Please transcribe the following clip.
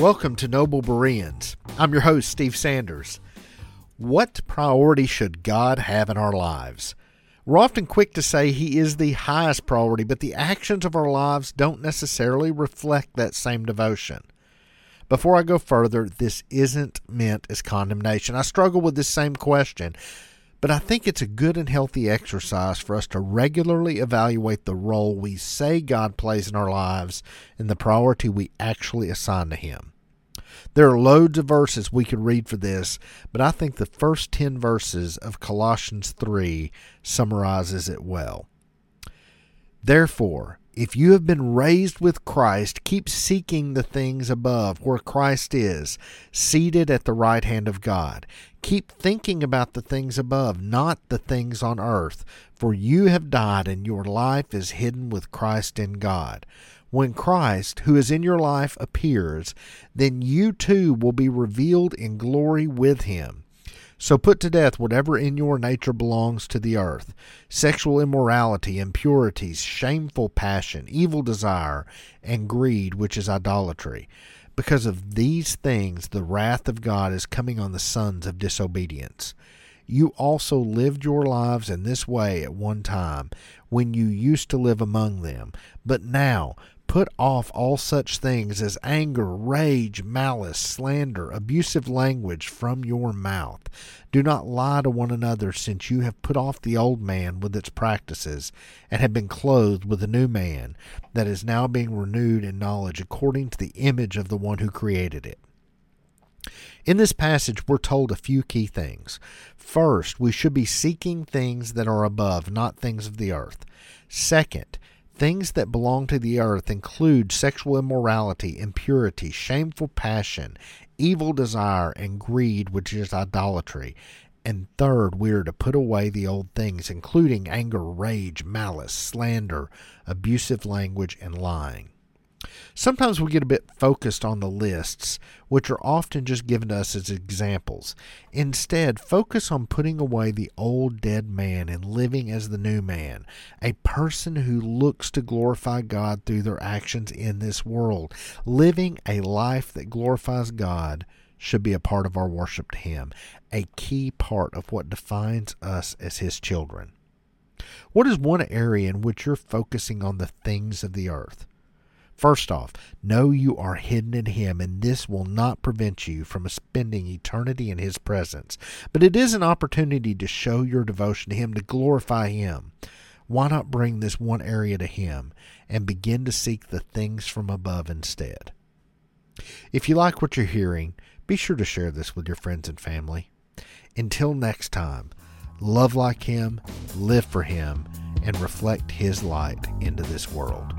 Welcome to Noble Bereans. I'm your host, Steve Sanders. What priority should God have in our lives? We're often quick to say He is the highest priority, but the actions of our lives don't necessarily reflect that same devotion. Before I go further, this isn't meant as condemnation. I struggle with this same question, but I think it's a good and healthy exercise for us to regularly evaluate the role we say God plays in our lives and the priority we actually assign to Him. There are loads of verses we could read for this, but I think the first 10 verses of Colossians 3 summarizes it well. Therefore, if you have been raised with Christ, keep seeking the things above where Christ is, seated at the right hand of God. Keep thinking about the things above, not the things on earth, for you have died and your life is hidden with Christ in God. When Christ, who is in your life, appears, then you too will be revealed in glory with him. So put to death whatever in your nature belongs to the earth sexual immorality, impurities, shameful passion, evil desire, and greed, which is idolatry. Because of these things, the wrath of God is coming on the sons of disobedience. You also lived your lives in this way at one time when you used to live among them. But now, Put off all such things as anger, rage, malice, slander, abusive language from your mouth. Do not lie to one another, since you have put off the old man with its practices, and have been clothed with the new man, that is now being renewed in knowledge according to the image of the one who created it. In this passage, we're told a few key things. First, we should be seeking things that are above, not things of the earth. Second, Things that belong to the earth include sexual immorality, impurity, shameful passion, evil desire, and greed, which is idolatry. And third, we are to put away the old things, including anger, rage, malice, slander, abusive language, and lying. Sometimes we get a bit focused on the lists, which are often just given to us as examples. Instead, focus on putting away the old dead man and living as the new man, a person who looks to glorify God through their actions in this world. Living a life that glorifies God should be a part of our worship to Him, a key part of what defines us as His children. What is one area in which you're focusing on the things of the earth? First off, know you are hidden in Him, and this will not prevent you from spending eternity in His presence. But it is an opportunity to show your devotion to Him, to glorify Him. Why not bring this one area to Him and begin to seek the things from above instead? If you like what you're hearing, be sure to share this with your friends and family. Until next time, love like Him, live for Him, and reflect His light into this world.